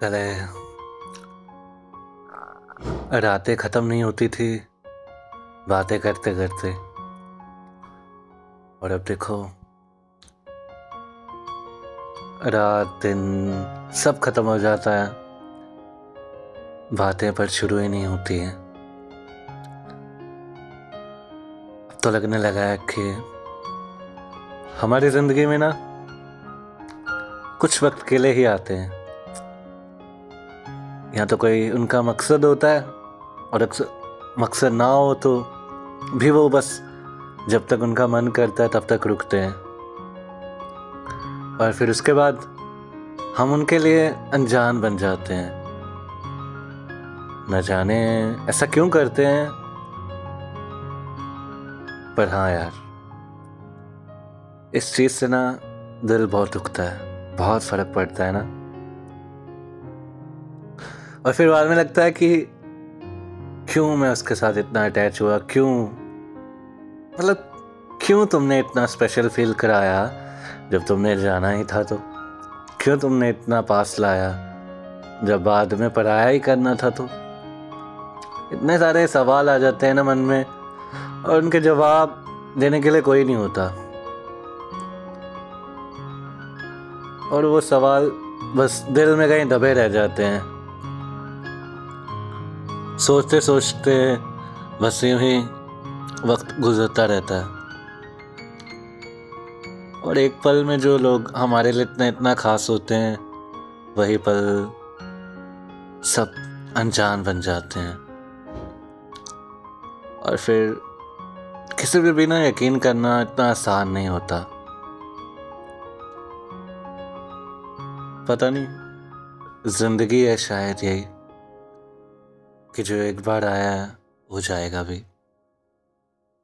पहले रातें ख़त्म नहीं होती थी, बातें करते करते। और अब देखो, रात दिन सब खत्म हो जाता है। बातें पर शुरू ही नहीं होती हैं। अब तो लगने लगा है कि हमारी ज़िंदगी में ना, कुछ वक्त के लिए ही आते हैं। या तो कोई उनका मकसद होता है, और अक्सर मकसद ना हो तो भी वो बस जब तक उनका मन करता है तब तक रुकते हैं। और फिर उसके बाद हम उनके लिए अनजान बन जाते हैं। न जाने ऐसा क्यों करते हैं? पर हाँ यार, इस चीज़ से ना दिल बहुत दुखता है, बहुत फ़र्क पड़ता है ना। और फिर बाद में लगता है कि क्यों मैं उसके साथ इतना अटैच हुआ? क्यों? मतलब क्यों तुमने इतना स्पेशल फील कराया जब तुमने जाना ही था तो? क्यों तुमने इतना पास लाया जब बाद में पढ़ाया ही करना था तो? इतने सारे सवाल आ जाते हैं ना मन में, और उनके जवाब देने के लिए कोई नहीं होता। और वो सवाल बस दिल में कहीं दबे रह जाते हैं। सोचते सोचते बस यूँ ही वक्त गुजरता रहता है। और एक पल में जो लोग हमारे लिए इतना इतना खास होते हैं, वही पल सब अनजान बन जाते हैं। और फिर किसी भी बिना यकीन करना इतना आसान नहीं होता। पता नहीं, ज़िंदगी है शायद यही। कि जो एक बार आया हो जाएगा भी।